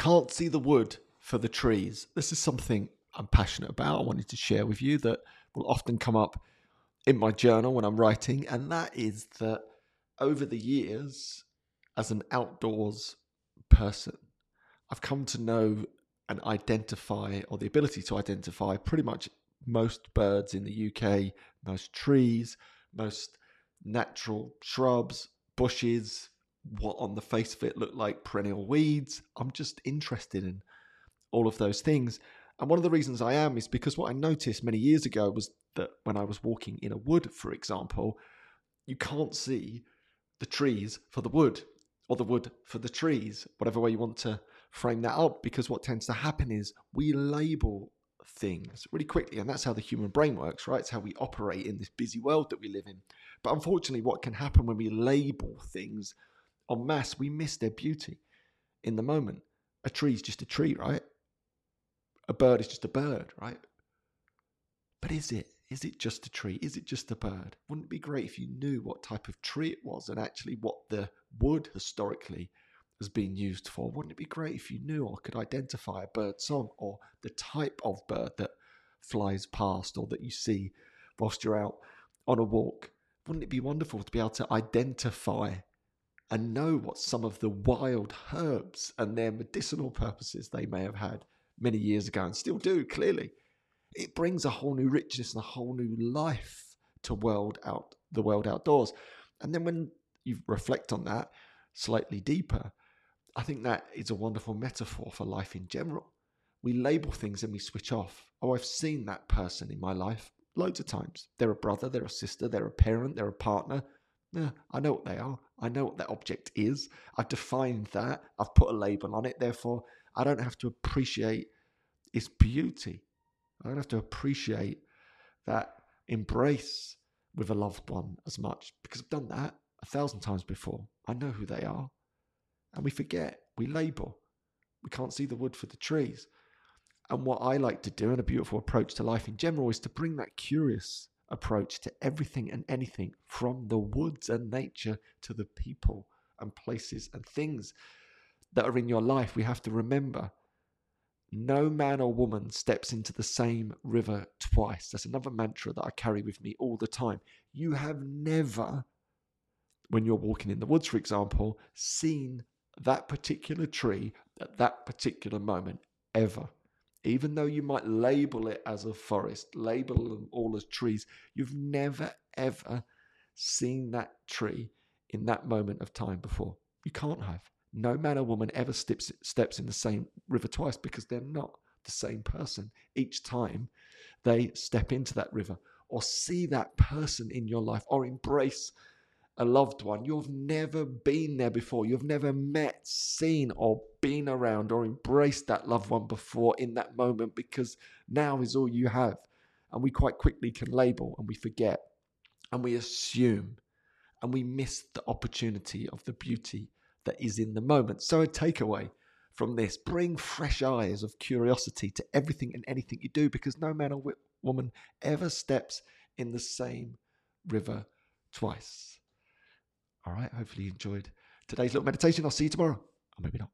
can't see the wood for the trees. This is something I'm passionate about. I wanted to share with you that will often come up in my journal when I'm writing, and that is that over the years, as an outdoors person, I've come to know and identify, or the ability to identify, pretty much most birds in the UK, most trees, most natural shrubs, bushes, what on the face of it look like perennial weeds. I'm just interested in all of those things. And one of the reasons I am is because what I noticed many years ago was that when I was walking in a wood, for example, you can't see the trees for the wood or the wood for the trees, whatever way you want to frame that up. Because what tends to happen is we label things really quickly, and that's how the human brain works, right? It's how we operate in this busy world that we live in. But unfortunately, what can happen when we label things en masse, we miss their beauty in the moment. A tree is just a tree, right? A bird is just a bird, right? But is it? Is it just a tree? Is it just a bird? Wouldn't it be great if you knew what type of tree it was and actually what the wood historically has been used for? Wouldn't it be great if you knew or could identify a bird song or the type of bird that flies past or that you see whilst you're out on a walk? Wouldn't it be wonderful to be able to identify and know what some of the wild herbs and their medicinal purposes they may have had many years ago and still do clearly. It brings a whole new richness and a whole new life to world out the world outdoors. And then when you reflect on that slightly deeper i think that is a wonderful metaphor for life in general. We label things and we switch off. Oh i've seen that person in my life loads of times. They're a brother they're a sister they're a parent they're a partner yeah, I know what they are. I know what that object is. I've defined that. I've put a label on it. Therefore, I don't have to appreciate its beauty. I don't have to appreciate that embrace with a loved one as much because I've done that a thousand times before. I know who they are. And we forget, we label. We can't see the wood for the trees. And what I like to do, and a beautiful approach to life in general, is to bring that curious approach to everything and anything from the woods and nature to the people and places and things that are in your life. We have to remember no man or woman steps into the same river twice. That's another mantra that I carry with me all the time. You have never, when you're walking in the woods, for example, seen that particular tree at that particular moment ever. Even though you might label it as a forest, label them all as trees, you've never ever seen that tree in that moment of time before. You can't have. No man or woman ever steps steps in the same river twice because they're not the same person each time they step into that river or see that person in your life or embrace a loved one. You've never been there before. You've never met, seen, or been around or embraced that loved one before in that moment because now is all you have. And we quite quickly can label and we forget and we assume and we miss the opportunity of the beauty that is in the moment. So, a takeaway from this bring fresh eyes of curiosity to everything and anything you do because no man or woman ever steps in the same river twice. All right. Hopefully, you enjoyed today's little meditation. I'll see you tomorrow. Or maybe not.